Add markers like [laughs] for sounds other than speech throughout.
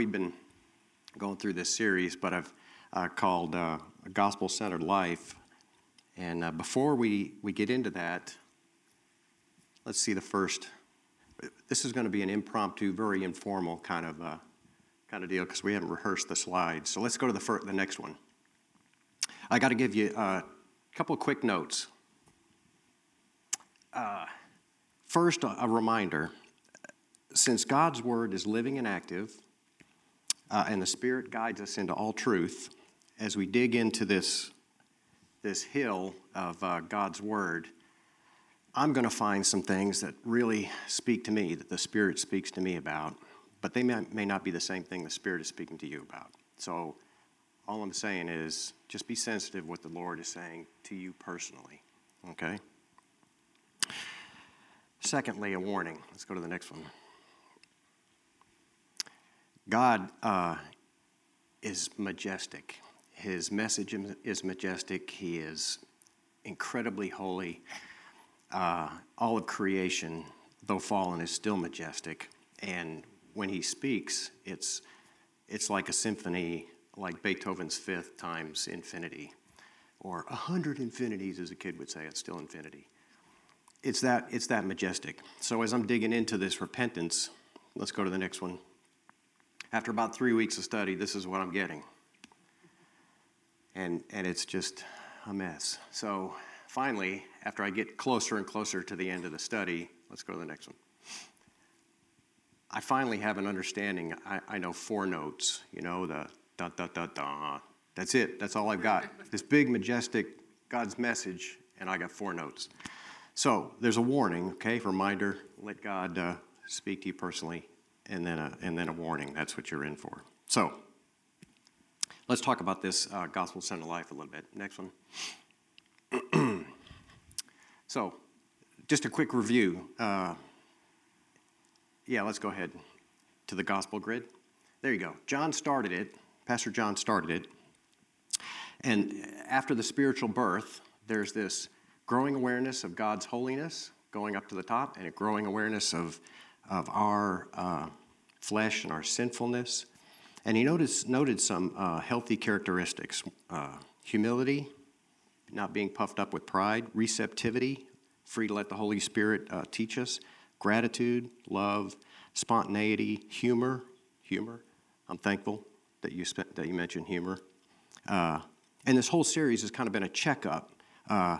we've been going through this series, but I've uh, called uh, a gospel centered life. And uh, before we, we get into that, let's see the first. This is going to be an impromptu, very informal kind of uh, kind of deal because we haven't rehearsed the slides. So let's go to the first, the next one. I got to give you uh, a couple of quick notes. Uh, first, a reminder since God's word is living and active, uh, and the Spirit guides us into all truth, as we dig into this, this hill of uh, God's word, I'm going to find some things that really speak to me, that the Spirit speaks to me about, but they may, may not be the same thing the Spirit is speaking to you about. So, all I'm saying is just be sensitive what the Lord is saying to you personally, okay? Secondly, a warning. Let's go to the next one. God uh, is majestic. His message is majestic. He is incredibly holy. Uh, all of creation, though fallen, is still majestic. And when he speaks, it's, it's like a symphony, like Beethoven's fifth times infinity, or a hundred infinities, as a kid would say. It's still infinity. It's that, it's that majestic. So as I'm digging into this repentance, let's go to the next one. After about three weeks of study, this is what I'm getting. And, and it's just a mess. So finally, after I get closer and closer to the end of the study, let's go to the next one. I finally have an understanding. I, I know four notes, you know, the da da da da. That's it. That's all I've got. [laughs] this big, majestic God's message, and I got four notes. So there's a warning, okay? Reminder let God uh, speak to you personally, and then, a, and then a warning. That's what you're in for. So let's talk about this uh, gospel center life a little bit. Next one. [clears throat] so, just a quick review. Uh, yeah, let's go ahead to the gospel grid. There you go. John started it, Pastor John started it. And after the spiritual birth, there's this growing awareness of God's holiness going up to the top, and a growing awareness of, of our uh, flesh and our sinfulness. And he noticed, noted some uh, healthy characteristics uh, humility, not being puffed up with pride, receptivity, free to let the Holy Spirit uh, teach us, gratitude, love, spontaneity, humor. Humor. I'm thankful that you, spent, that you mentioned humor. Uh, and this whole series has kind of been a checkup. Uh,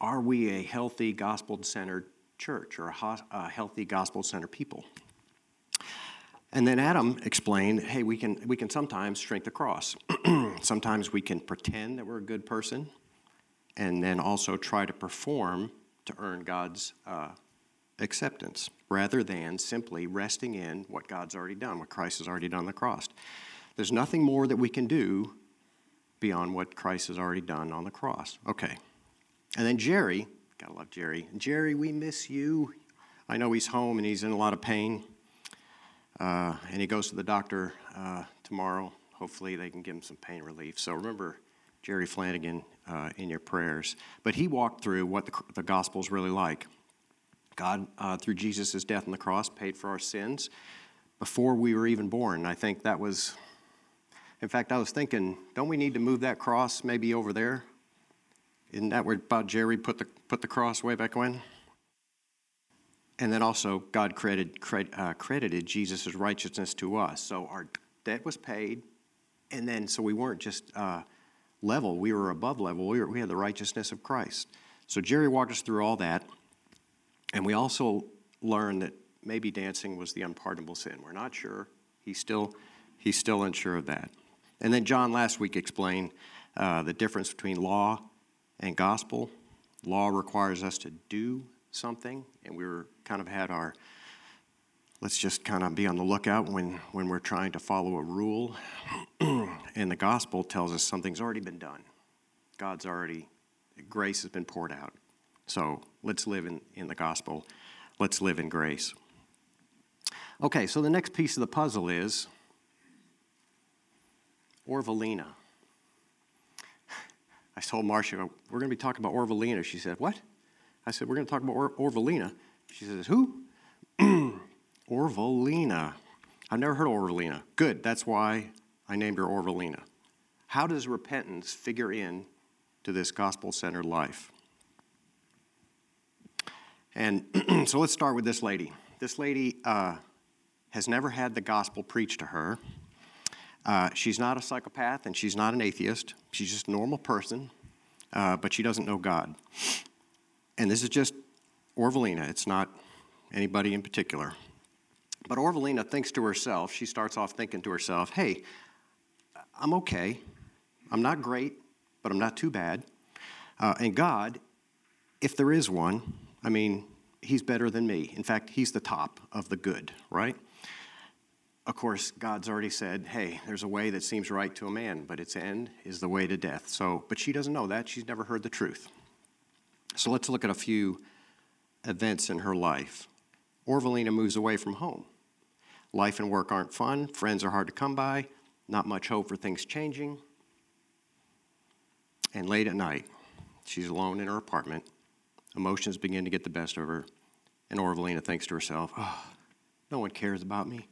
are we a healthy, gospel centered church or a, ho- a healthy, gospel centered people? And then Adam explained hey, we can, we can sometimes shrink the cross. [clears throat] sometimes we can pretend that we're a good person and then also try to perform to earn God's uh, acceptance rather than simply resting in what God's already done, what Christ has already done on the cross. There's nothing more that we can do beyond what Christ has already done on the cross. Okay. And then Jerry, gotta love Jerry. Jerry, we miss you. I know he's home and he's in a lot of pain. Uh, and he goes to the doctor uh, tomorrow. Hopefully, they can give him some pain relief. So remember Jerry Flanagan uh, in your prayers. But he walked through what the, the gospel is really like. God, uh, through Jesus' death on the cross, paid for our sins before we were even born. I think that was, in fact, I was thinking, don't we need to move that cross maybe over there? Isn't that where about Jerry put the, put the cross way back when? And then also, God credited, uh, credited Jesus' righteousness to us. So our debt was paid, and then so we weren't just uh, level, we were above level. We, were, we had the righteousness of Christ. So Jerry walked us through all that. And we also learned that maybe dancing was the unpardonable sin. We're not sure. He's still, he's still unsure of that. And then John last week explained uh, the difference between law and gospel. Law requires us to do something, and we were kind of had our let's just kind of be on the lookout when, when we're trying to follow a rule. [clears throat] and the gospel tells us something's already been done. God's already, grace has been poured out. So let's live in, in the gospel. Let's live in grace. Okay, so the next piece of the puzzle is Orvalina. [laughs] I told Marcia, we're going to be talking about Orvalina. She said, What? I said, We're going to talk about or- Orvalina. She says, Who? [clears throat] Orvalina. I've never heard of Orvalina. Good, that's why I named her Orvalina. How does repentance figure in to this gospel centered life? And [clears throat] so let's start with this lady. This lady uh, has never had the gospel preached to her. Uh, she's not a psychopath and she's not an atheist. She's just a normal person, uh, but she doesn't know God. And this is just Orvalina, it's not anybody in particular. But Orvalina thinks to herself, she starts off thinking to herself, hey, I'm okay. I'm not great, but I'm not too bad. Uh, and God, if there is one, I mean, he's better than me. In fact, he's the top of the good, right? Of course, God's already said, hey, there's a way that seems right to a man, but its end is the way to death. So, but she doesn't know that. She's never heard the truth. So let's look at a few events in her life. Orvalina moves away from home. Life and work aren't fun, friends are hard to come by, not much hope for things changing. And late at night, she's alone in her apartment. Emotions begin to get the best of her, and Orvalina thinks to herself, oh, no one cares about me.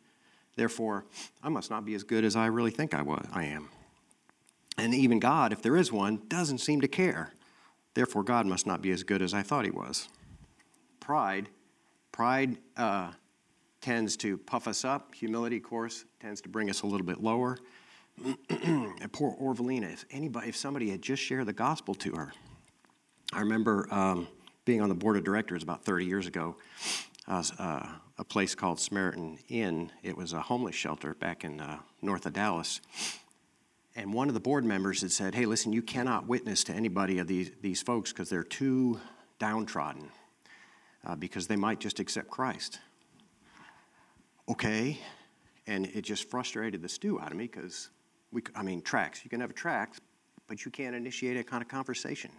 Therefore, I must not be as good as I really think I, was, I am. And even God, if there is one, doesn't seem to care. Therefore, God must not be as good as I thought he was. Pride, pride uh, tends to puff us up. Humility, of course, tends to bring us a little bit lower. [clears throat] poor Orvalina, if anybody, if somebody had just shared the gospel to her, I remember um, being on the board of directors about 30 years ago. Uh, uh, a place called Samaritan Inn. It was a homeless shelter back in uh, north of Dallas. And one of the board members had said, Hey, listen, you cannot witness to anybody of these, these folks because they're too downtrodden, uh, because they might just accept Christ. Okay. And it just frustrated the stew out of me because, we, I mean, tracts. You can have a tracts, but you can't initiate a kind of conversation.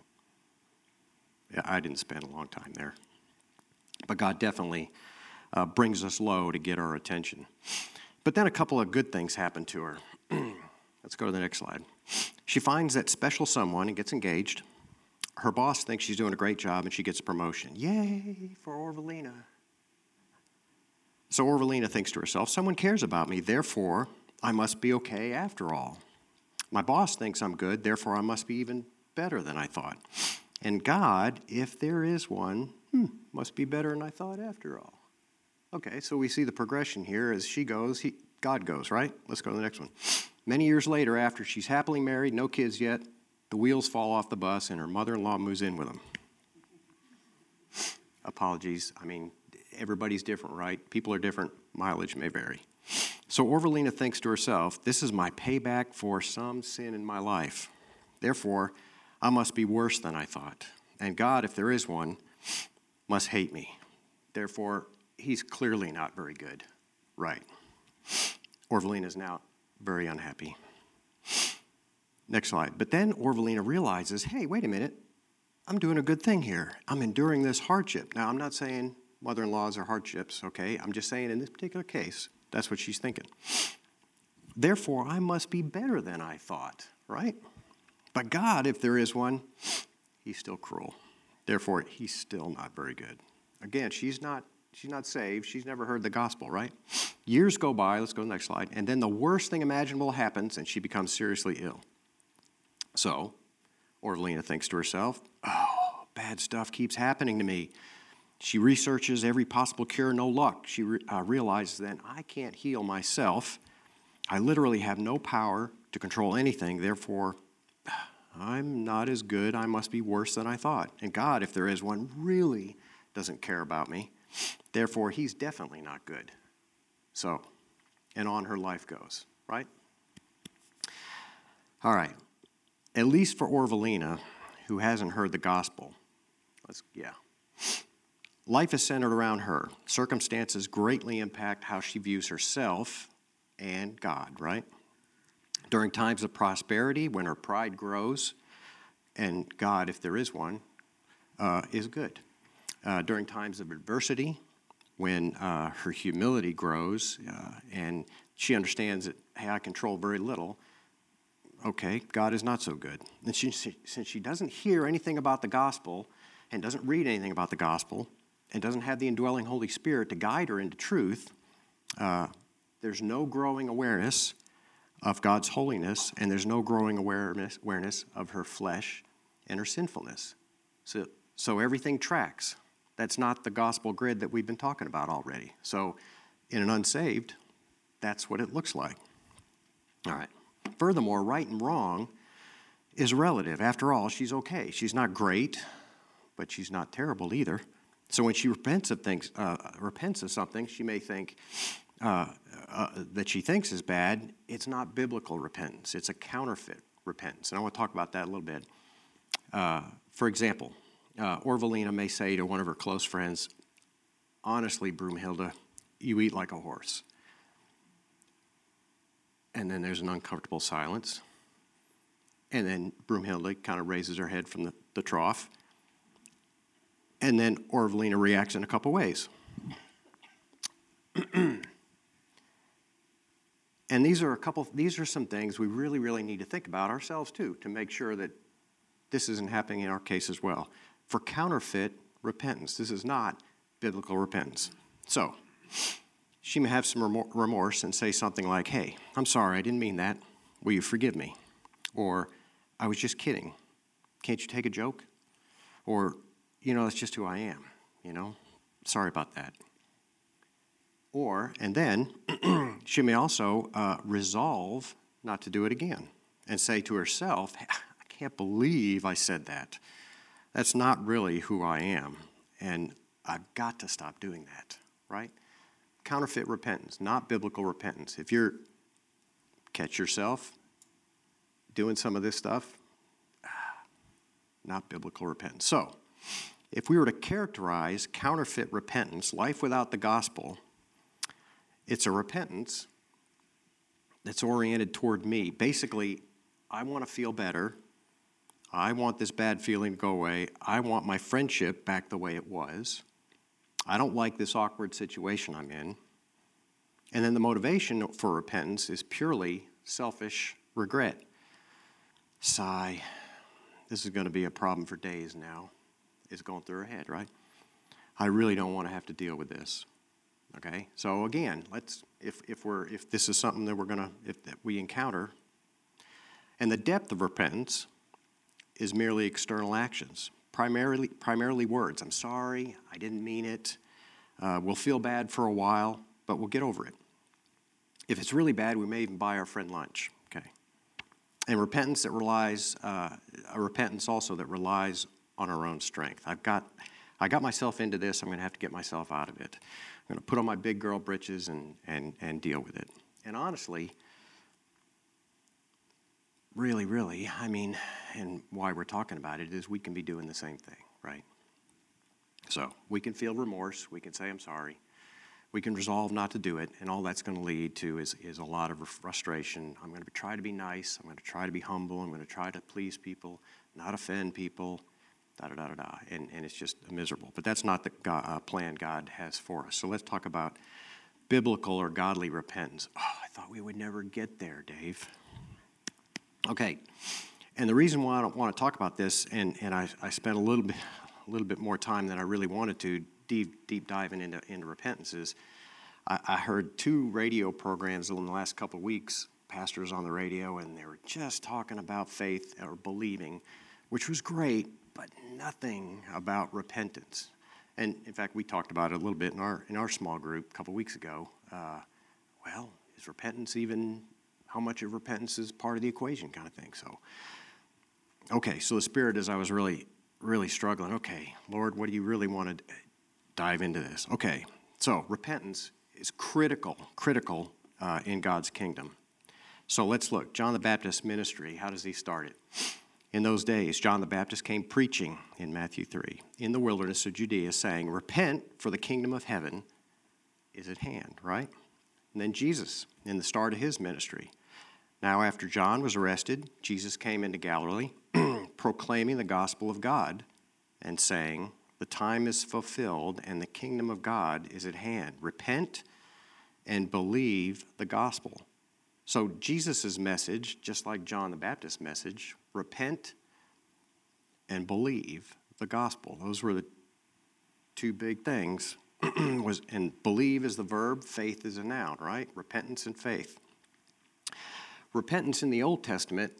Yeah, I didn't spend a long time there. But God definitely uh, brings us low to get our attention. But then a couple of good things happened to her. [clears throat] Let's go to the next slide. She finds that special someone and gets engaged. Her boss thinks she's doing a great job and she gets a promotion. Yay for Orvalina. So Orvalina thinks to herself, someone cares about me, therefore I must be okay after all. My boss thinks I'm good, therefore I must be even better than I thought. And God, if there is one, hmm, must be better than I thought after all. Okay, so we see the progression here as she goes, he, God goes, right? Let's go to the next one. Many years later, after she's happily married, no kids yet, the wheels fall off the bus and her mother in law moves in with them. Apologies. I mean, everybody's different, right? People are different, mileage may vary. So Orvalina thinks to herself, This is my payback for some sin in my life. Therefore, I must be worse than I thought. And God, if there is one, must hate me. Therefore, he's clearly not very good. Right. Orvalina is now very unhappy. Next slide. But then Orvalina realizes hey, wait a minute. I'm doing a good thing here. I'm enduring this hardship. Now, I'm not saying mother in laws are hardships, okay? I'm just saying in this particular case, that's what she's thinking. Therefore, I must be better than I thought, right? But God, if there is one, he's still cruel. Therefore, he's still not very good. Again, she's not she's not saved. She's never heard the gospel, right? Years go by, let's go to the next slide, and then the worst thing imaginable happens and she becomes seriously ill. So, Orvalina thinks to herself, "Oh, bad stuff keeps happening to me." She researches every possible cure, no luck. She re- uh, realizes then, I can't heal myself. I literally have no power to control anything. Therefore, I'm not as good. I must be worse than I thought. And God, if there is one, really doesn't care about me. Therefore, He's definitely not good. So, and on her life goes, right? All right. At least for Orvalina, who hasn't heard the gospel. Let's, yeah. Life is centered around her. Circumstances greatly impact how she views herself and God, right? During times of prosperity, when her pride grows, and God, if there is one, uh, is good. Uh, during times of adversity, when uh, her humility grows uh, and she understands that, hey, I control very little, okay, God is not so good. And she, since she doesn't hear anything about the gospel and doesn't read anything about the gospel, and doesn't have the indwelling Holy Spirit to guide her into truth, uh, there's no growing awareness of God's holiness, and there's no growing awareness, awareness of her flesh and her sinfulness. So, so everything tracks. That's not the gospel grid that we've been talking about already. So, in an unsaved, that's what it looks like. All right. Furthermore, right and wrong is relative. After all, she's okay. She's not great, but she's not terrible either. So when she repents of things, uh, repents of something, she may think uh, uh, that she thinks is bad. It's not biblical repentance. It's a counterfeit repentance, and I want to talk about that a little bit. Uh, for example, uh, Orvalina may say to one of her close friends, "Honestly, Broomhilda, you eat like a horse." And then there's an uncomfortable silence. And then Broomhilda kind of raises her head from the, the trough. And then Orvalina reacts in a couple ways. [clears throat] and these are a couple, these are some things we really, really need to think about ourselves too, to make sure that this isn't happening in our case as well. For counterfeit repentance, this is not biblical repentance. So, she may have some remorse and say something like, Hey, I'm sorry, I didn't mean that. Will you forgive me? Or, I was just kidding. Can't you take a joke? Or, you know, that's just who I am, you know? Sorry about that. Or, and then [clears throat] she may also uh, resolve not to do it again and say to herself, I can't believe I said that. That's not really who I am. And I've got to stop doing that, right? Counterfeit repentance, not biblical repentance. If you're, catch yourself, doing some of this stuff, ah, not biblical repentance. So, if we were to characterize counterfeit repentance, life without the gospel, it's a repentance that's oriented toward me. Basically, I want to feel better. I want this bad feeling to go away. I want my friendship back the way it was. I don't like this awkward situation I'm in. And then the motivation for repentance is purely selfish regret sigh. This is going to be a problem for days now. It's going through her head, right? I really don't want to have to deal with this. Okay? So again, let's if if we're if this is something that we're to if that we encounter and the depth of repentance is merely external actions, primarily primarily words. I'm sorry, I didn't mean it. Uh, we'll feel bad for a while, but we'll get over it. If it's really bad, we may even buy our friend lunch Okay. and repentance that relies, uh, a repentance also that relies on our own strength. I've got, I got myself into this. I'm going to have to get myself out of it. I'm going to put on my big girl britches and, and, and deal with it. And honestly, really, really, I mean, and why we're talking about it is we can be doing the same thing, right? So we can feel remorse. We can say, I'm sorry we can resolve not to do it, and all that's going to lead to is, is a lot of frustration. I'm going to try to be nice. I'm going to try to be humble. I'm going to try to please people, not offend people, da da da da da. And, and it's just miserable. But that's not the God, uh, plan God has for us. So let's talk about biblical or godly repentance. Oh, I thought we would never get there, Dave. Okay. And the reason why I don't want to talk about this, and, and I, I spent a little bit, a little bit more time than I really wanted to deep, deep diving into, into repentance is I, I heard two radio programs in the last couple of weeks, pastors on the radio, and they were just talking about faith or believing, which was great, but nothing about repentance. And in fact, we talked about it a little bit in our, in our small group a couple of weeks ago. Uh, well, is repentance even, how much of repentance is part of the equation kind of thing? So, okay, so the Spirit, as I was really, really struggling, okay, Lord, what do you really want to dive into this. Okay, so repentance is critical, critical uh, in God's kingdom. So let's look. John the Baptist ministry, how does he start it? In those days, John the Baptist came preaching in Matthew 3 in the wilderness of Judea, saying, Repent, for the kingdom of heaven is at hand, right? And then Jesus, in the start of his ministry. Now, after John was arrested, Jesus came into Galilee, [clears throat] proclaiming the gospel of God and saying, the time is fulfilled and the kingdom of God is at hand. Repent and believe the gospel. So, Jesus' message, just like John the Baptist's message, repent and believe the gospel. Those were the two big things [clears throat] was and believe is the verb, faith is a noun, right? Repentance and faith. Repentance in the Old Testament,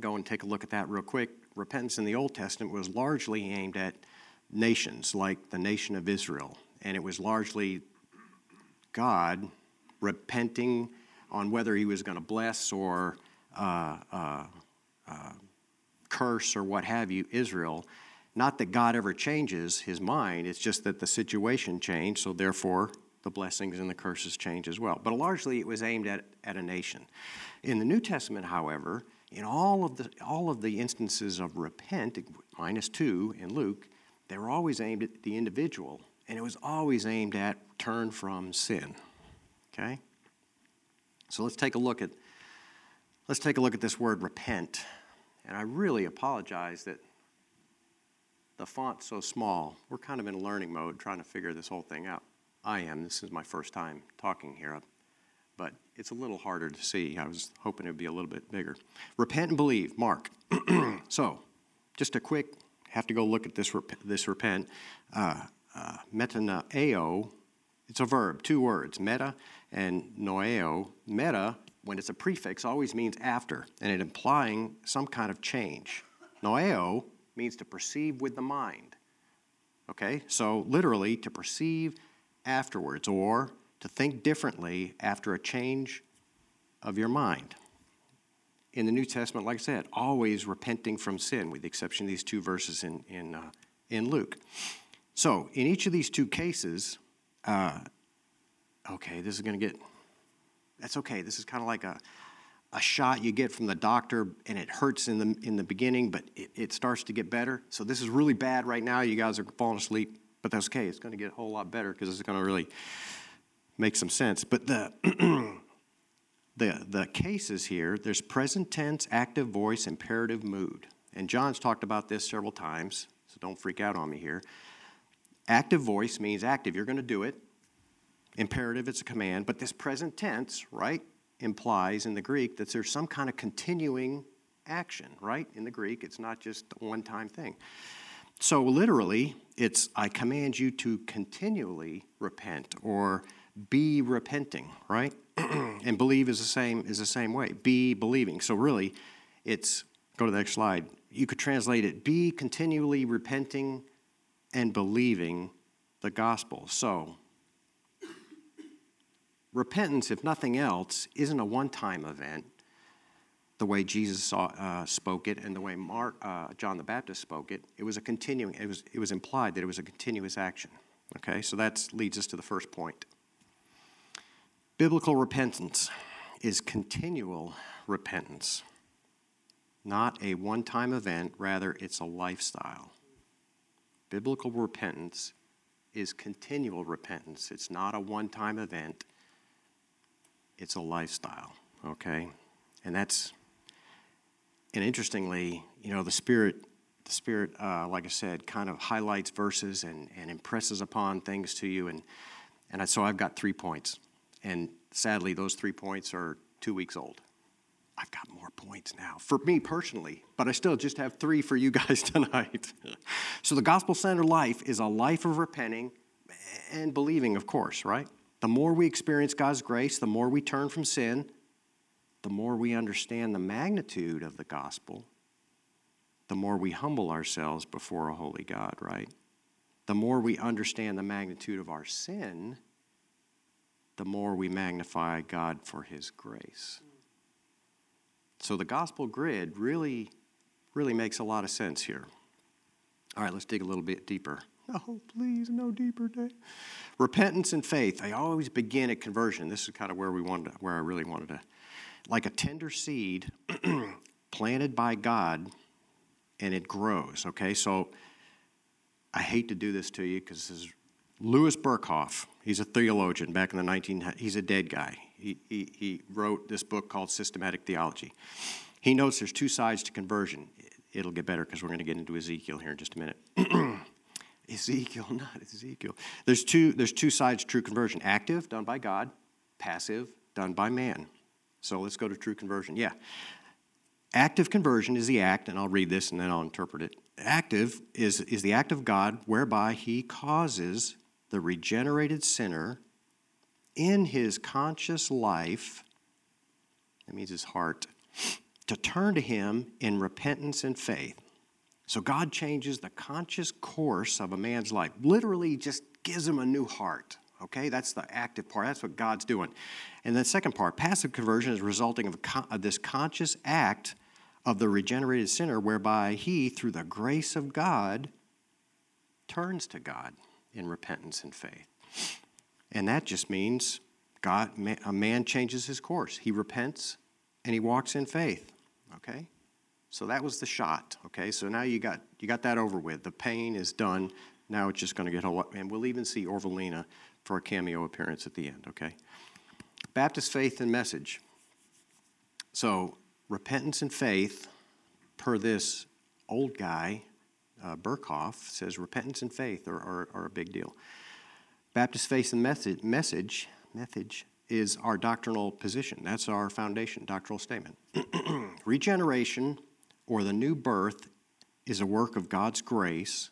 go and take a look at that real quick. Repentance in the Old Testament was largely aimed at nations like the nation of Israel, and it was largely God repenting on whether he was going to bless or uh, uh, uh, curse or what have you Israel. Not that God ever changes his mind, it's just that the situation changed, so therefore the blessings and the curses change as well. But largely it was aimed at, at a nation. In the New Testament, however, in all of the all of the instances of repent, minus two in Luke, they were always aimed at the individual, and it was always aimed at turn from sin. Okay? So let's take a look at let's take a look at this word repent. And I really apologize that the font's so small. We're kind of in learning mode trying to figure this whole thing out. I am. This is my first time talking here, but it's a little harder to see. I was hoping it would be a little bit bigger. Repent and believe, Mark. [clears throat] so, just a quick, have to go look at this, this repent. Uh, uh, metanoeo, it's a verb, two words, meta and noeo. Meta, when it's a prefix, always means after, and it implying some kind of change. Noeo means to perceive with the mind. Okay, so literally to perceive afterwards or to think differently after a change of your mind. In the New Testament, like I said, always repenting from sin, with the exception of these two verses in, in, uh, in Luke. So, in each of these two cases, uh, okay, this is going to get, that's okay. This is kind of like a, a shot you get from the doctor and it hurts in the, in the beginning, but it, it starts to get better. So this is really bad right now. You guys are falling asleep, but that's okay. It's going to get a whole lot better because it's going to really make some sense. But the, [clears throat] the, the cases here, there's present tense, active voice, imperative mood. And John's talked about this several times, so don't freak out on me here. Active voice means active, you're going to do it. Imperative, it's a command. But this present tense, right? implies in the Greek that there's some kind of continuing action, right? In the Greek, it's not just a one time thing. So literally, it's I command you to continually repent or be repenting, right? [clears throat] and believe is the same is the same way. Be believing. So really, it's go to the next slide. You could translate it be continually repenting and believing the gospel. So repentance, if nothing else, isn't a one time event the way Jesus saw, uh, spoke it and the way Mark, uh, John the Baptist spoke it. It was a continuing, it was, it was implied that it was a continuous action. Okay, so that leads us to the first point. Biblical repentance is continual repentance, not a one time event, rather, it's a lifestyle. Biblical repentance is continual repentance, it's not a one time event, it's a lifestyle, okay? And that's, and interestingly, you know, the Spirit, the Spirit, uh, like I said, kind of highlights verses and, and impresses upon things to you. And, and so I've got three points. And sadly, those three points are two weeks old. I've got more points now for me personally, but I still just have three for you guys [laughs] tonight. so, the gospel centered life is a life of repenting and believing, of course, right? The more we experience God's grace, the more we turn from sin, the more we understand the magnitude of the gospel, the more we humble ourselves before a holy God, right? The more we understand the magnitude of our sin, the more we magnify God for his grace. So the gospel grid really, really makes a lot of sense here. All right, let's dig a little bit deeper. Oh, please, no deeper, Dave. Repentance and faith. I always begin at conversion. This is kind of where we wanted, to, where I really wanted to, like a tender seed [clears throat] planted by God, and it grows. Okay, so I hate to do this to you because this is Louis Berkhof. He's a theologian back in the 19. He's a dead guy. He, he, he wrote this book called Systematic Theology. He notes there's two sides to conversion. It'll get better because we're going to get into Ezekiel here in just a minute. [clears throat] Ezekiel, not Ezekiel. There's two, there's two sides to true conversion active, done by God, passive, done by man. So let's go to true conversion. Yeah. Active conversion is the act, and I'll read this and then I'll interpret it. Active is, is the act of God whereby he causes the regenerated sinner in his conscious life, that means his heart, to turn to him in repentance and faith. So God changes the conscious course of a man's life, literally just gives him a new heart. Okay, that's the active part. That's what God's doing. And the second part, passive conversion is resulting of, of this conscious act of the regenerated sinner, whereby he, through the grace of God, turns to God in repentance and faith. And that just means God, a man changes his course. He repents and he walks in faith. Okay? So that was the shot. Okay? So now you got you got that over with. The pain is done. Now it's just going to get a lot, and we'll even see Orvalina for a cameo appearance at the end. Okay? Baptist faith and message. So repentance and faith, per this old guy, uh, Berkhof, says repentance and faith are, are, are a big deal. Baptist faith and message, message, message is our doctrinal position. That's our foundation, doctrinal statement. [clears throat] Regeneration or the new birth is a work of God's grace,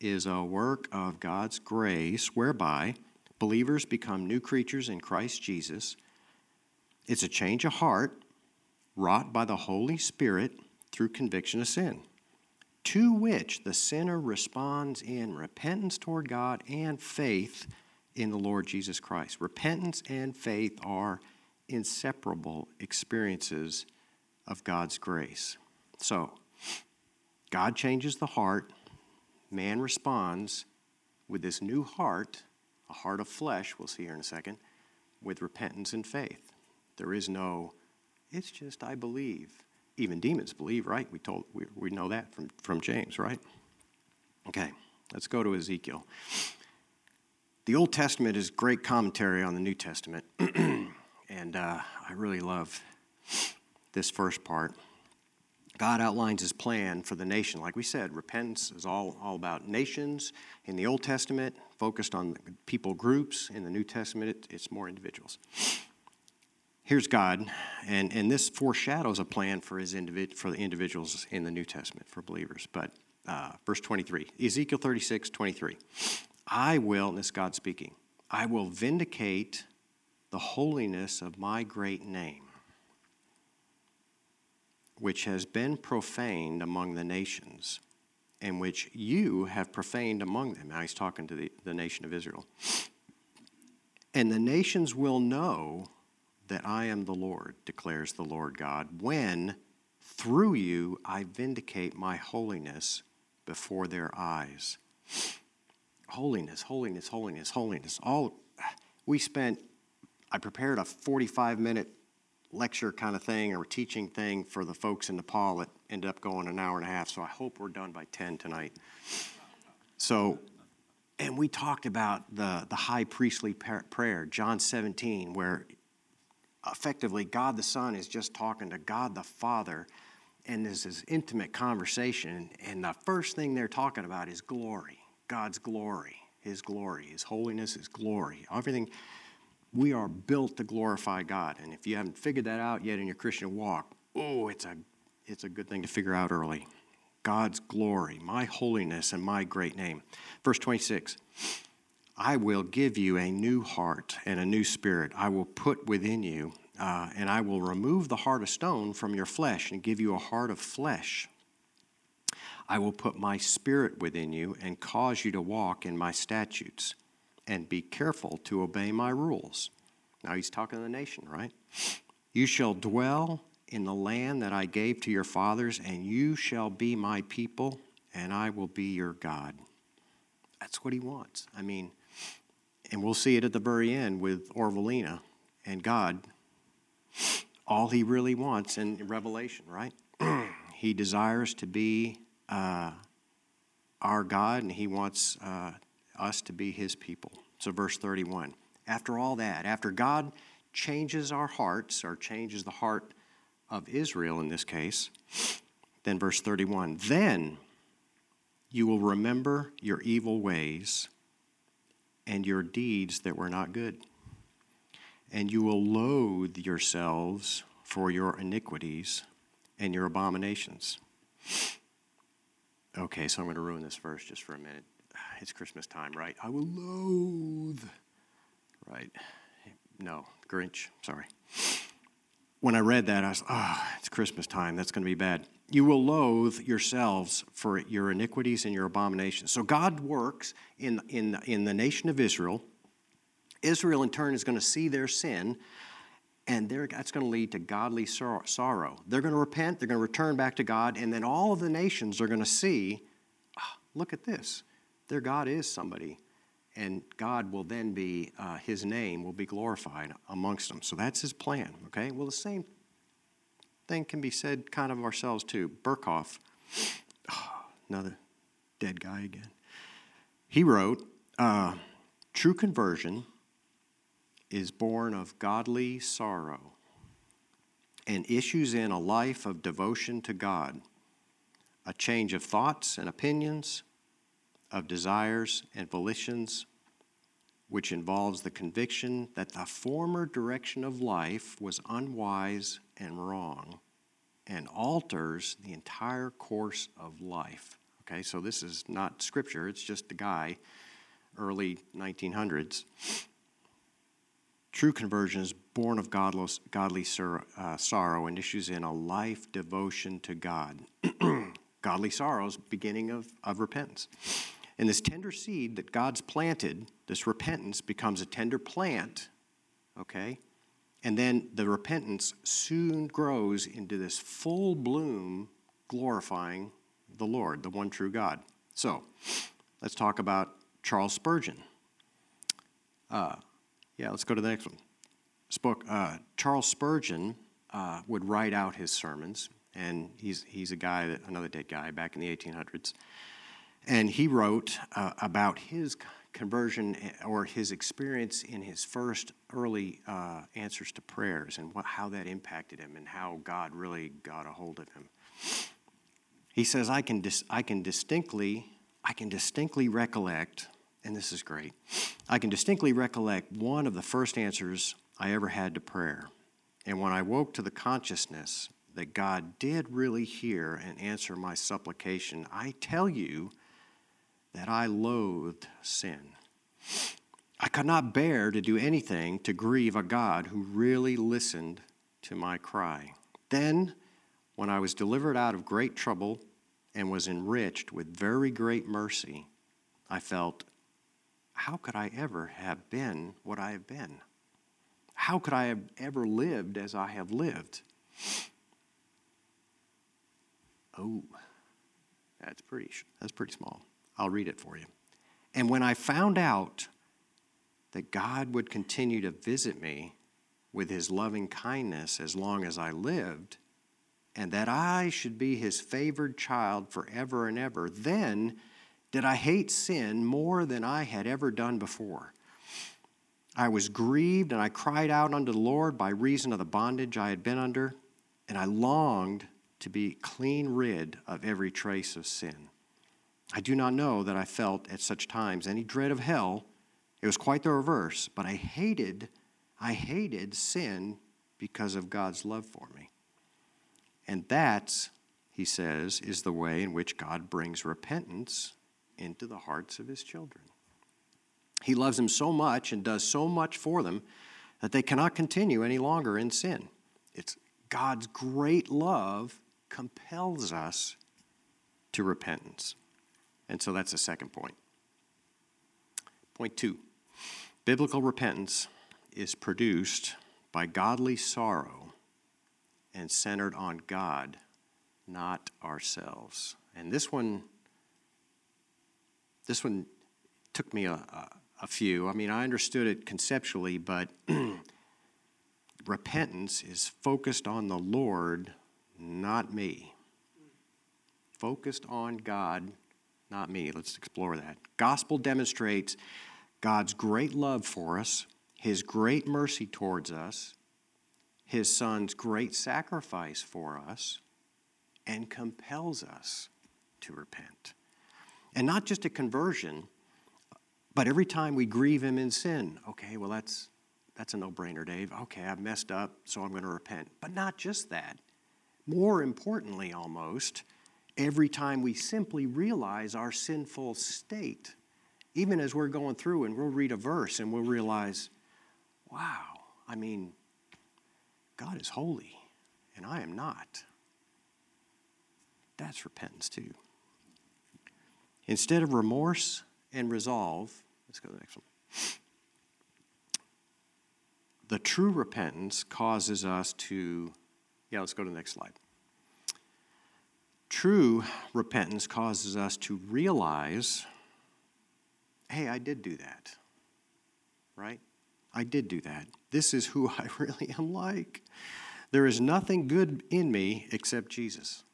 is a work of God's grace whereby believers become new creatures in Christ Jesus. It's a change of heart wrought by the Holy Spirit through conviction of sin to which the sinner responds in repentance toward God and faith in the Lord Jesus Christ. Repentance and faith are inseparable experiences of God's grace. So, God changes the heart, man responds with this new heart, a heart of flesh, we'll see here in a second, with repentance and faith. There is no, it's just I believe even demons believe, right? We told we, we know that from, from James, right? Okay, let's go to Ezekiel. The Old Testament is great commentary on the New Testament, [clears throat] and uh, I really love this first part. God outlines his plan for the nation. Like we said, repentance is all, all about nations. In the Old Testament, focused on people groups. In the New Testament, it, it's more individuals here's God, and, and this foreshadows a plan for, his individ, for the individuals in the New Testament, for believers. But uh, verse 23, Ezekiel 36, 23. I will, and this is God speaking, I will vindicate the holiness of my great name, which has been profaned among the nations, and which you have profaned among them. Now he's talking to the, the nation of Israel. And the nations will know that I am the Lord, declares the Lord God, when through you I vindicate my holiness before their eyes. Holiness, holiness, holiness, holiness. All we spent, I prepared a 45 minute lecture kind of thing or teaching thing for the folks in Nepal that ended up going an hour and a half. So I hope we're done by 10 tonight. So, and we talked about the, the high priestly prayer, John 17, where effectively God the Son is just talking to God the Father, and this intimate conversation. And the first thing they're talking about is glory God's glory, His glory, His holiness, His glory. Everything. We are built to glorify God. And if you haven't figured that out yet in your Christian walk, oh, it's a, it's a good thing to figure out early. God's glory, my holiness, and my great name. Verse 26 I will give you a new heart and a new spirit I will put within you, uh, and I will remove the heart of stone from your flesh and give you a heart of flesh. I will put my spirit within you and cause you to walk in my statutes and be careful to obey my rules. Now he's talking to the nation, right? You shall dwell in the land that I gave to your fathers, and you shall be my people, and I will be your God. That's what he wants. I mean, and we'll see it at the very end with Orvalina and God. All he really wants in Revelation, right? [clears throat] he desires to be uh, our God and he wants uh, us to be his people. So, verse 31. After all that, after God changes our hearts, or changes the heart of Israel in this case, then verse 31 then you will remember your evil ways and your deeds that were not good. And you will loathe yourselves for your iniquities and your abominations. Okay, so I'm going to ruin this verse just for a minute. It's Christmas time, right? I will loathe, right? No, Grinch, sorry. When I read that, I was, oh, it's Christmas time. That's going to be bad. You will loathe yourselves for your iniquities and your abominations. So God works in, in, in the nation of Israel. Israel, in turn, is going to see their sin, and that's going to lead to godly sorrow. They're going to repent, they're going to return back to God, and then all of the nations are going to see oh, look at this. Their God is somebody and God will then be, uh, his name will be glorified amongst them. So that's his plan, okay? Well, the same thing can be said kind of ourselves too. Berkhof, oh, [sighs] another dead guy again. He wrote, uh, True conversion is born of godly sorrow and issues in a life of devotion to God, a change of thoughts and opinions, of desires and volitions, which involves the conviction that the former direction of life was unwise and wrong and alters the entire course of life. Okay, so this is not scripture, it's just a guy, early 1900s. True conversion is born of godless, godly uh, sorrow and issues in a life devotion to God. [clears throat] godly sorrow is beginning of, of repentance. And this tender seed that God's planted, this repentance, becomes a tender plant, okay? And then the repentance soon grows into this full bloom, glorifying the Lord, the one true God. So, let's talk about Charles Spurgeon. Uh, yeah, let's go to the next one. Spoke, uh, Charles Spurgeon uh, would write out his sermons, and he's, he's a guy, that, another dead guy back in the 1800s. And he wrote uh, about his conversion eh, or his experience in his first early uh, answers to prayers and what, how that impacted him and how God really got a hold of him. He says, I can, dis- I can distinctly, I can distinctly recollect, and this is great, I can distinctly recollect one of the first answers I ever had to prayer. And when I woke to the consciousness that God did really hear and answer my supplication, I tell you, that I loathed sin. I could not bear to do anything to grieve a God who really listened to my cry. Then, when I was delivered out of great trouble and was enriched with very great mercy, I felt, how could I ever have been what I have been? How could I have ever lived as I have lived? Oh, that's pretty, that's pretty small. I'll read it for you. And when I found out that God would continue to visit me with his loving kindness as long as I lived, and that I should be his favored child forever and ever, then did I hate sin more than I had ever done before. I was grieved and I cried out unto the Lord by reason of the bondage I had been under, and I longed to be clean rid of every trace of sin. I do not know that I felt at such times any dread of hell. It was quite the reverse, but I hated, I hated sin because of God's love for me. And that, he says, is the way in which God brings repentance into the hearts of his children. He loves them so much and does so much for them that they cannot continue any longer in sin. It's God's great love compels us to repentance. And so that's the second point. Point two biblical repentance is produced by godly sorrow and centered on God, not ourselves. And this one, this one took me a, a, a few. I mean, I understood it conceptually, but [clears throat] repentance is focused on the Lord, not me. Focused on God, not me. Let's explore that. Gospel demonstrates God's great love for us, his great mercy towards us, his son's great sacrifice for us, and compels us to repent. And not just a conversion, but every time we grieve him in sin, okay, well, that's, that's a no brainer, Dave. Okay, I've messed up, so I'm going to repent. But not just that. More importantly, almost, every time we simply realize our sinful state Even as we're going through and we'll read a verse and we'll realize, wow, I mean, God is holy and I am not. That's repentance too. Instead of remorse and resolve, let's go to the next one. The true repentance causes us to, yeah, let's go to the next slide. True repentance causes us to realize hey, I did do that, right? I did do that. This is who [laughs] I really am like. There is nothing good in me except Jesus.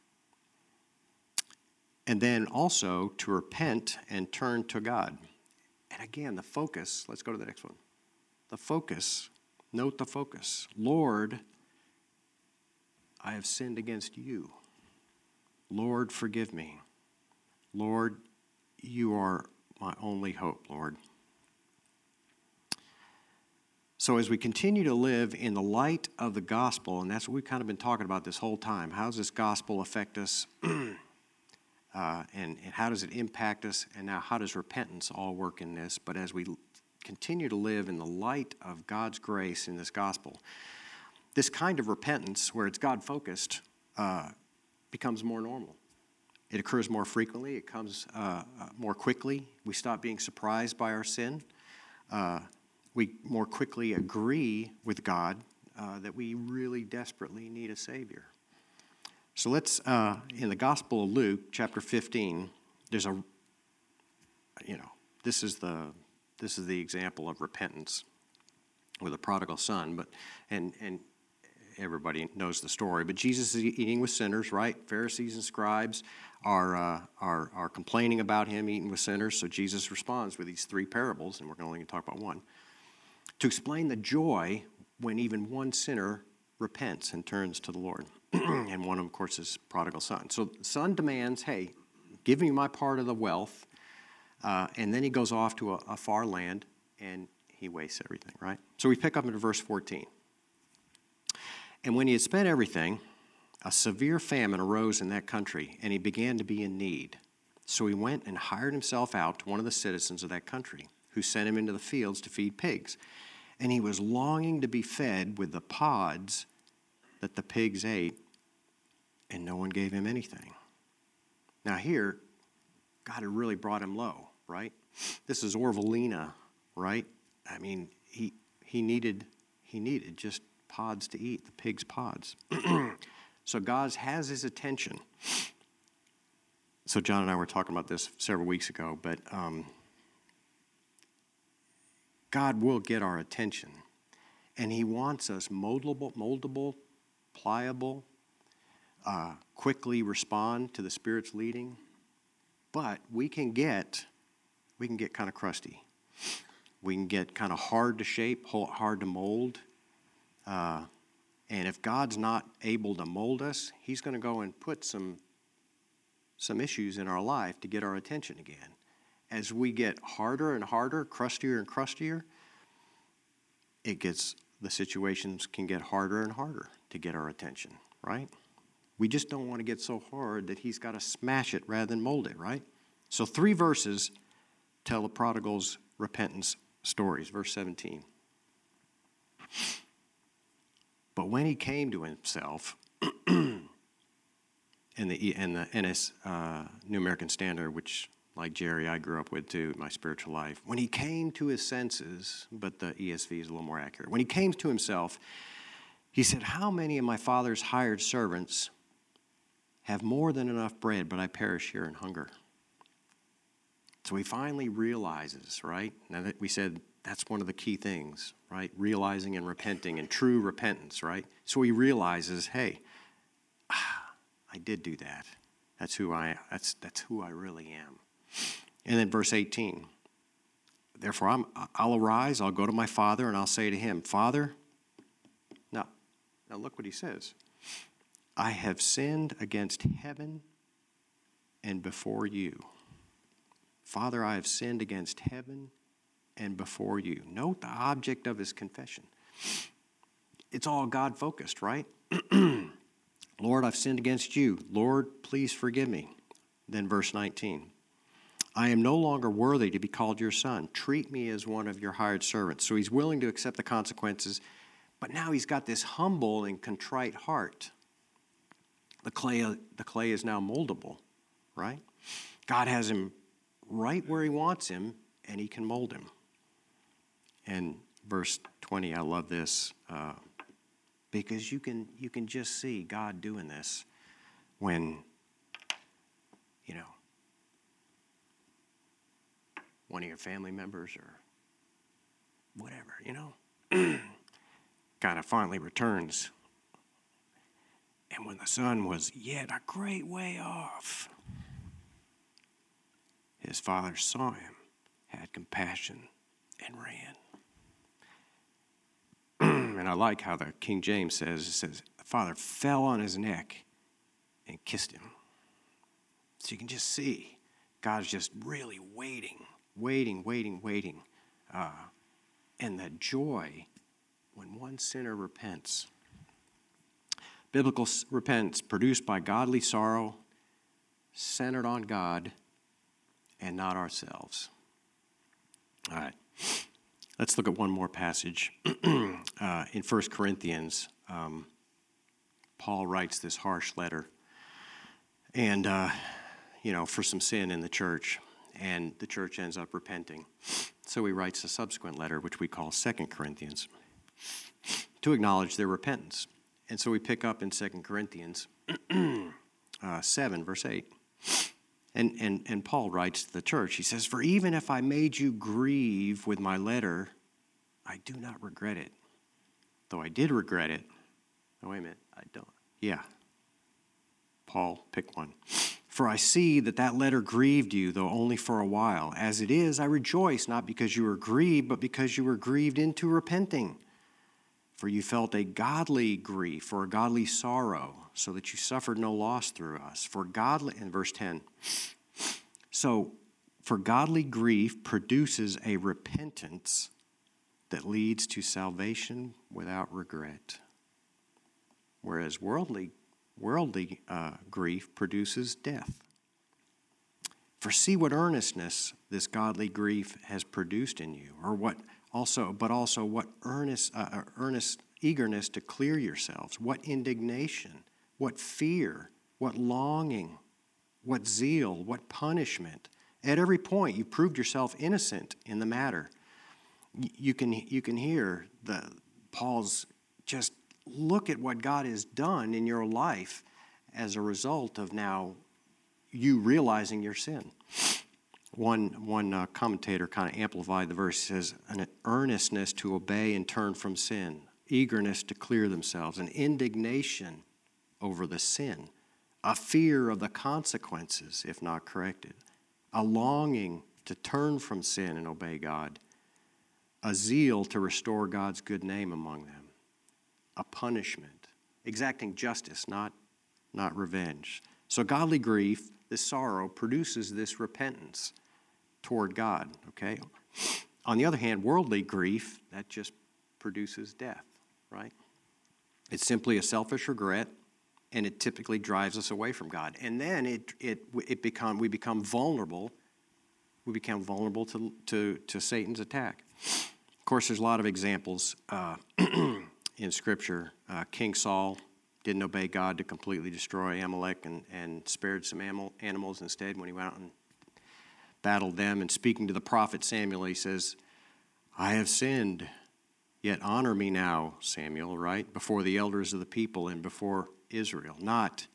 And then also to repent and turn to God. And again, the focus, let's go to the next one. The focus, note the focus. Lord, I have sinned against you. Lord, forgive me. Lord, you are my only hope, Lord. So, as we continue to live in the light of the gospel, and that's what we've kind of been talking about this whole time, how does this gospel affect us? [clears throat] uh, and, and how does it impact us? And now, how does repentance all work in this? But as we continue to live in the light of God's grace in this gospel, this kind of repentance, where it's God focused, uh, becomes more normal. It occurs more frequently, it comes uh, uh, more quickly. We stop being surprised by our sin. Uh, we more quickly agree with God uh, that we really desperately need a Savior. So let's, uh, in the Gospel of Luke, chapter 15, there's a, you know, this is the, this is the example of repentance with a prodigal son, but, and, and everybody knows the story. But Jesus is eating with sinners, right? Pharisees and scribes are, uh, are, are complaining about him eating with sinners. So Jesus responds with these three parables, and we're only going to talk about one, to explain the joy when even one sinner repents and turns to the Lord. [clears throat] and one, of course, is prodigal son. So the son demands, hey, give me my part of the wealth. Uh, and then he goes off to a, a far land and he wastes everything, right? So we pick up in verse 14. And when he had spent everything, a severe famine arose in that country, and he began to be in need. So he went and hired himself out to one of the citizens of that country, who sent him into the fields to feed pigs. And he was longing to be fed with the pods that the pigs ate, and no one gave him anything. Now, here, God had really brought him low, right? This is Orvalina, right? I mean, he, he, needed, he needed just pods to eat, the pig's pods. [clears throat] so God has his attention. So John and I were talking about this several weeks ago, but um, God will get our attention. And he wants us moldable, moldable, pliable, uh, quickly respond to the Spirit's leading. But we can get, we can get kind of crusty. We can get kind of hard to shape, hard to mold. Uh, and if God's not able to mold us, He's going to go and put some, some issues in our life to get our attention again. As we get harder and harder, crustier and crustier, it gets the situations can get harder and harder to get our attention, right? We just don't want to get so hard that he's got to smash it rather than mold it, right? So, three verses tell the prodigal's repentance stories. Verse 17. But when he came to himself, [clears throat] in the, in the NS uh, New American Standard, which, like Jerry, I grew up with too my spiritual life, when he came to his senses, but the ESV is a little more accurate, when he came to himself, he said, How many of my father's hired servants have more than enough bread, but I perish here in hunger? So he finally realizes, right? Now that we said that's one of the key things, right? Realizing and repenting and true repentance, right? So he realizes, hey, ah, I did do that. That's who I that's that's who I really am. And then verse 18. Therefore I'm, I'll arise, I'll go to my father, and I'll say to him, Father, now, now look what he says. I have sinned against heaven and before you. Father, I have sinned against heaven and before you. Note the object of his confession. It's all God focused, right? [clears throat] Lord, I've sinned against you. Lord, please forgive me. Then verse 19 I am no longer worthy to be called your son. Treat me as one of your hired servants. So he's willing to accept the consequences, but now he's got this humble and contrite heart. The clay, the clay is now moldable, right? God has him right where he wants him, and he can mold him. And verse 20, I love this uh, because you can, you can just see God doing this when, you know, one of your family members or whatever, you know, [clears throat] kind of finally returns. And when the son was yet a great way off, his father saw him, had compassion, and ran. [clears throat] and I like how the King James says, it says, the father fell on his neck and kissed him. So you can just see God's just really waiting, waiting, waiting, waiting. Uh, and the joy when one sinner repents. Biblical repentance produced by godly sorrow, centered on God and not ourselves. All right. Let's look at one more passage. [clears throat] uh, in 1 Corinthians, um, Paul writes this harsh letter, and, uh, you know, for some sin in the church, and the church ends up repenting. So he writes a subsequent letter, which we call 2 Corinthians, to acknowledge their repentance. And so we pick up in 2 Corinthians [clears throat] uh, 7, verse 8. And, and, and Paul writes to the church, he says, For even if I made you grieve with my letter, I do not regret it. Though I did regret it. Oh, wait a minute, I don't. Yeah. Paul, pick one. For I see that that letter grieved you, though only for a while. As it is, I rejoice, not because you were grieved, but because you were grieved into repenting. For you felt a godly grief or a godly sorrow, so that you suffered no loss through us. For godly, in verse 10, so for godly grief produces a repentance that leads to salvation without regret. Whereas worldly, worldly uh, grief produces death. For see what earnestness this godly grief has produced in you, or what also, but also what earnest, uh, uh, earnest eagerness to clear yourselves, what indignation, what fear, what longing, what zeal, what punishment. At every point, you proved yourself innocent in the matter. You can, you can hear the, Paul's just look at what God has done in your life as a result of now you realizing your sin. One, one uh, commentator kind of amplified the verse. Says, an earnestness to obey and turn from sin, eagerness to clear themselves, an indignation over the sin, a fear of the consequences if not corrected, a longing to turn from sin and obey God, a zeal to restore God's good name among them, a punishment, exacting justice, not, not revenge. So, godly grief, this sorrow, produces this repentance toward God, okay? On the other hand, worldly grief, that just produces death, right? It's simply a selfish regret, and it typically drives us away from God. And then it, it, it become, we become vulnerable. We become vulnerable to, to, to Satan's attack. Of course, there's a lot of examples uh, [clears throat] in Scripture. Uh, King Saul didn't obey God to completely destroy Amalek and, and spared some animals instead when he went out and battled them. And speaking to the prophet Samuel, he says, I have sinned, yet honor me now, Samuel, right? Before the elders of the people and before Israel. Not,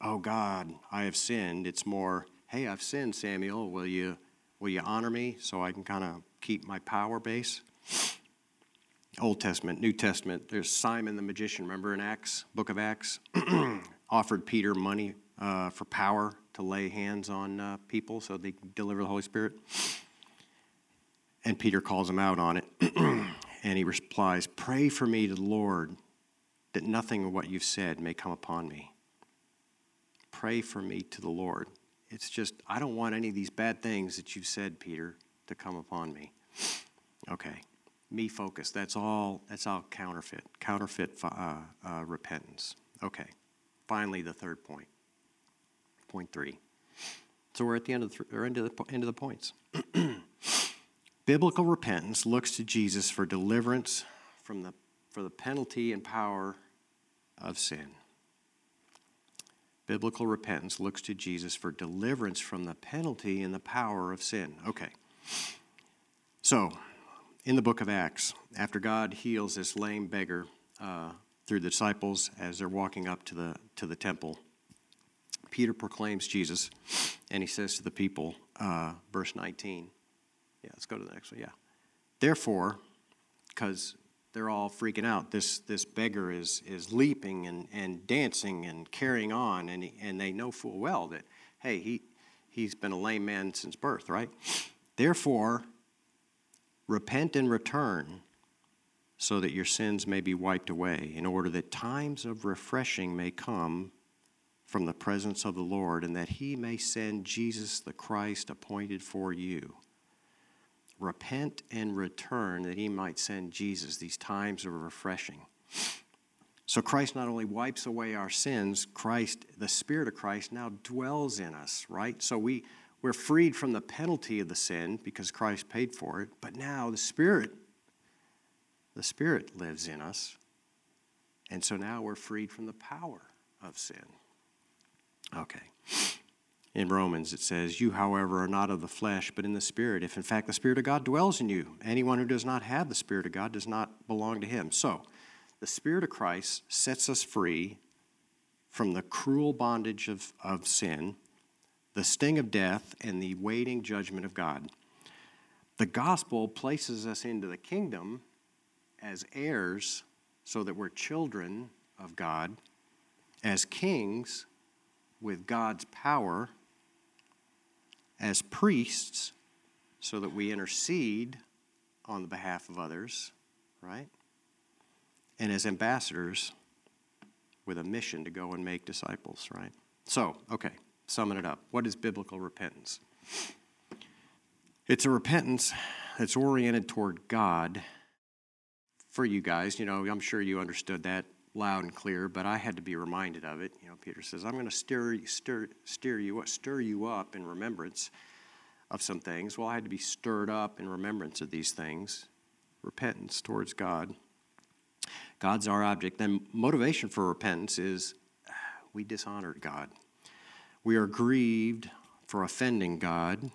oh God, I have sinned. It's more, hey, I've sinned, Samuel. Will you, will you honor me so I can kind of keep my power base? [clears throat] Old Testament, New Testament, there's Simon the magician, remember in Acts, book of Acts? [clears throat] Offered Peter money uh, for power to lay hands on uh, people so they deliver the Holy Spirit. And Peter calls him out on it. [clears throat] and he replies, Pray for me to the Lord that nothing of what you've said may come upon me. Pray for me to the Lord. It's just, I don't want any of these bad things that you've said, Peter, to come upon me. Okay, me focus. That's all. That's all counterfeit. Counterfeit uh, uh, repentance. Okay. Finally, the third point. Point three So we're at the end of the, or end of the, end of the points. [clears throat] Biblical repentance looks to Jesus for deliverance from the, for the penalty and power of sin. Biblical repentance looks to Jesus for deliverance from the penalty and the power of sin. Okay. So, in the book of Acts, after God heals this lame beggar uh, through the disciples as they're walking up to the, to the temple, Peter proclaims Jesus and he says to the people, uh, verse 19. Yeah, let's go to the next one. Yeah. Therefore, because they're all freaking out, this, this beggar is, is leaping and, and dancing and carrying on, and, he, and they know full well that, hey, he, he's been a lame man since birth, right? Therefore, repent and return so that your sins may be wiped away, in order that times of refreshing may come from the presence of the Lord, and that he may send Jesus the Christ appointed for you. Repent and return that he might send Jesus these times are refreshing. So Christ not only wipes away our sins, Christ, the Spirit of Christ, now dwells in us, right? So we, we're freed from the penalty of the sin because Christ paid for it, but now the Spirit, the Spirit lives in us. And so now we're freed from the power of sin. Okay. In Romans, it says, You, however, are not of the flesh, but in the Spirit, if in fact the Spirit of God dwells in you. Anyone who does not have the Spirit of God does not belong to him. So, the Spirit of Christ sets us free from the cruel bondage of, of sin, the sting of death, and the waiting judgment of God. The gospel places us into the kingdom as heirs so that we're children of God, as kings with God's power as priests so that we intercede on the behalf of others, right? And as ambassadors with a mission to go and make disciples, right? So, okay, summing it up. What is biblical repentance? It's a repentance that's oriented toward God. For you guys, you know, I'm sure you understood that loud and clear, but I had to be reminded of it. You know, Peter says, "I'm going to stir, stir, steer you, stir you up in remembrance of some things." Well, I had to be stirred up in remembrance of these things, repentance towards God. God's our object. Then motivation for repentance is [sighs] we dishonored God. We are grieved for offending God,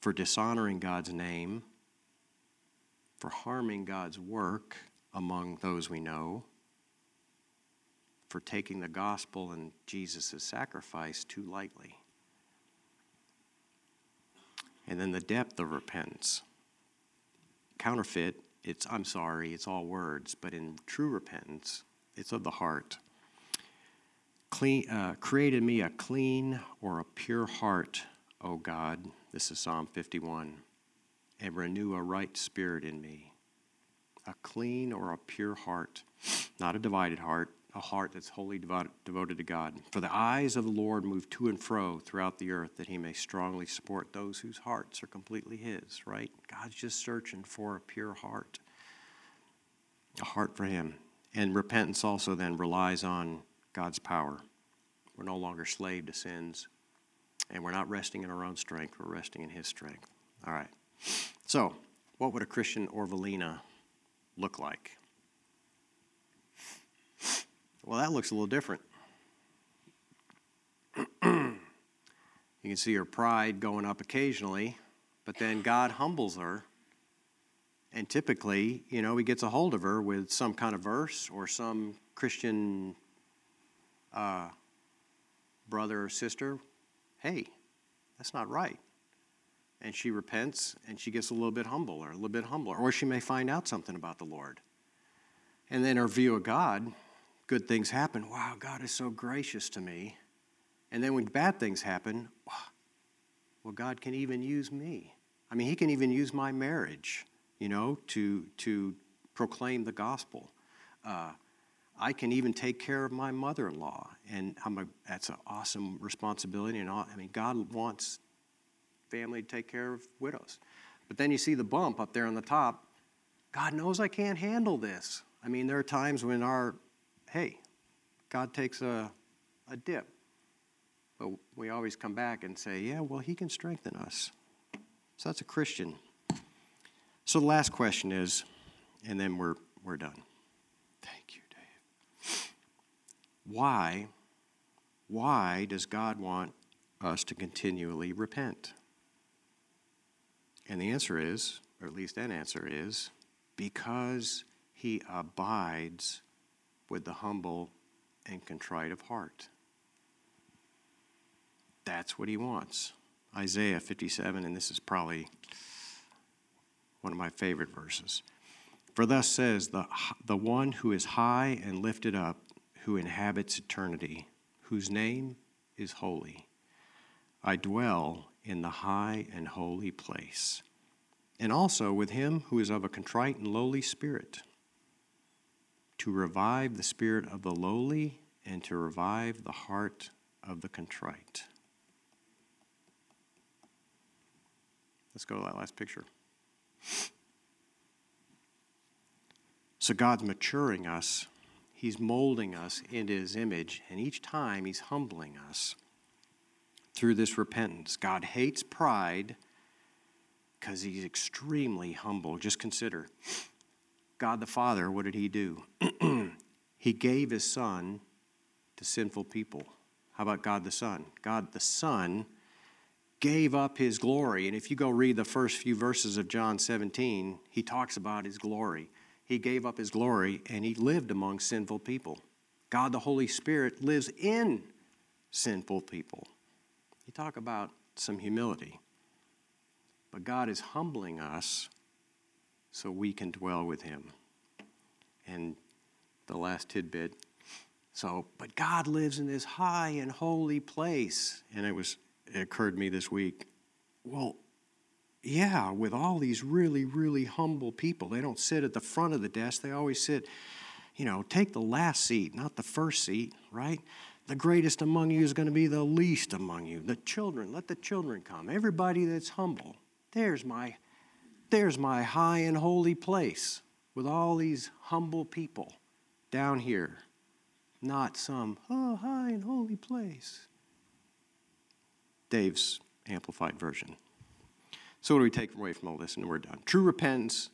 for dishonoring God's name, for harming God's work among those we know for taking the gospel and Jesus' sacrifice too lightly. And then the depth of repentance. Counterfeit, it's I'm sorry, it's all words, but in true repentance, it's of the heart. Clean, uh, created me a clean or a pure heart, O God. This is Psalm 51. And renew a right spirit in me. A clean or a pure heart, not a divided heart, a heart that's wholly devoted to God. For the eyes of the Lord move to and fro throughout the earth that he may strongly support those whose hearts are completely his, right? God's just searching for a pure heart, a heart for him. And repentance also then relies on God's power. We're no longer slave to sins, and we're not resting in our own strength, we're resting in his strength. All right. So, what would a Christian Orvalina look like? Well, that looks a little different. you can see her pride going up occasionally, but then God humbles her. And typically, you know, he gets a hold of her with some kind of verse or some Christian uh, brother or sister. Hey, that's not right. And she repents and she gets a little bit humbler, a little bit humbler. Or she may find out something about the Lord. And then her view of God good things happen, wow, God is so gracious to me. And then when bad things happen, well, God can even use me. I mean, He can even use my marriage, you know, to, to proclaim the gospel. Uh, I can even take care of my mother in law. And I'm a, that's an awesome responsibility. And all, I mean, God wants family to take care of widows. But then you see the bump up there on the top. God knows I can't handle this. I mean, there are times when our hey, God takes a, a dip. but we always come back and say, yeah, well, He can strengthen us. So that's a Christian. So the last question is, and then we're, we're done. Thank you, Dave. Why, why does God want us to continually repent? And the answer is, or at least an answer is, because he abides with the humble and contrite of heart. That's what he wants. Isaiah 57, and this is probably one of my favorite verses. For thus says the, the one who is high and lifted up, who inhabits eternity, whose name is holy. I dwell in the high and holy place, and also with him who is of a contrite and lowly spirit, to revive the spirit of the lowly and to revive the heart of the contrite. Let's go to that last picture. So God's maturing us, He's molding us into His image, and each time He's humbling us through this repentance. God hates pride because He's extremely humble. Just consider God the Father, what did He do? [clears throat] he gave His Son to sinful people. How about God the Son? God the Son gave up his glory. And if you go read the first few verses of John 17, he talks about his glory. He gave up his glory and he lived among sinful people. God the Holy Spirit lives in sinful people. You talk about some humility. But God is humbling us so we can dwell with him. And the last tidbit so, but God lives in this high and holy place. And it was it occurred to me this week well, yeah, with all these really, really humble people, they don't sit at the front of the desk. They always sit, you know, take the last seat, not the first seat, right? The greatest among you is going to be the least among you. The children, let the children come. Everybody that's humble. There's my there's my high and holy place with all these humble people down here. Not some oh high and holy place. Dave's amplified version. So, what do we take away from all this? And we're done. True repentance,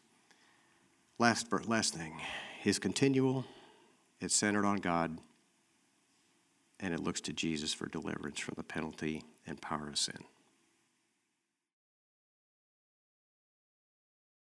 last, last thing, is continual, it's centered on God, and it looks to Jesus for deliverance from the penalty and power of sin.